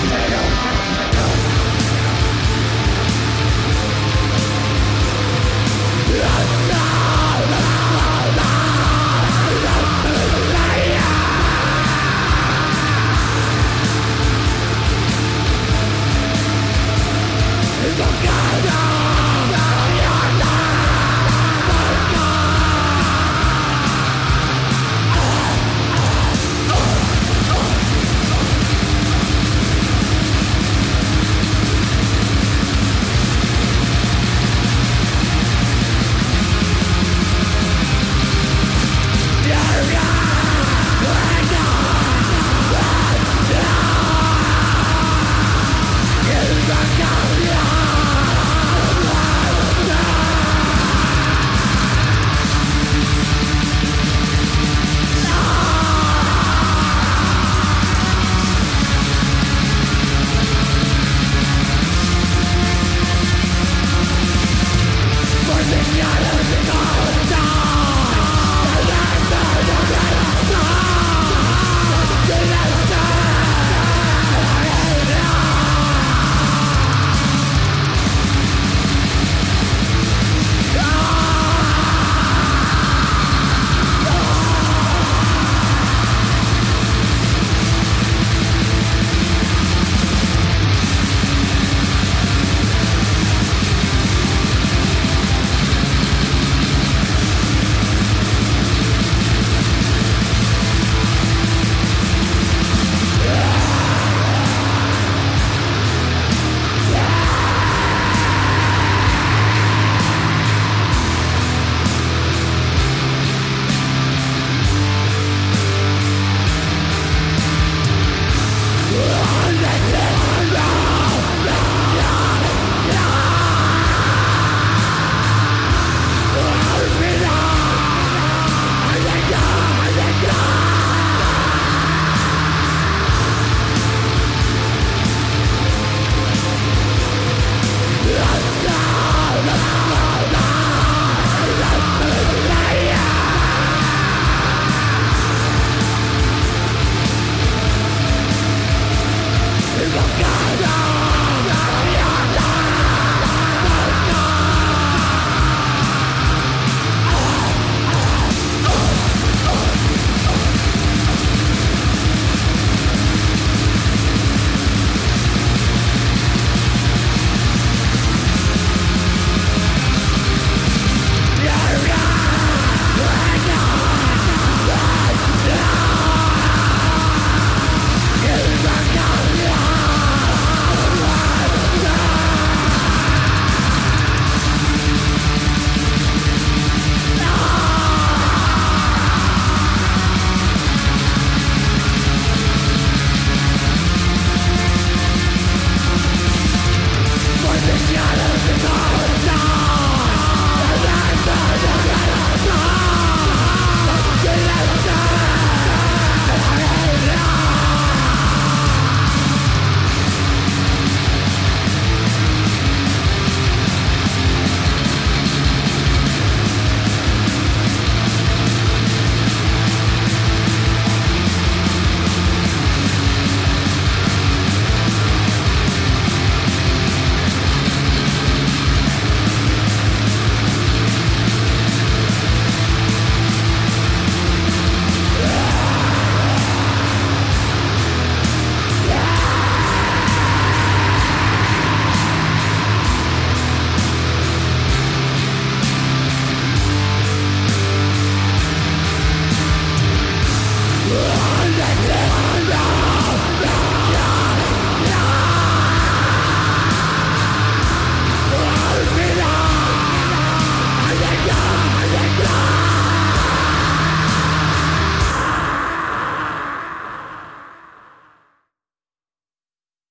Feel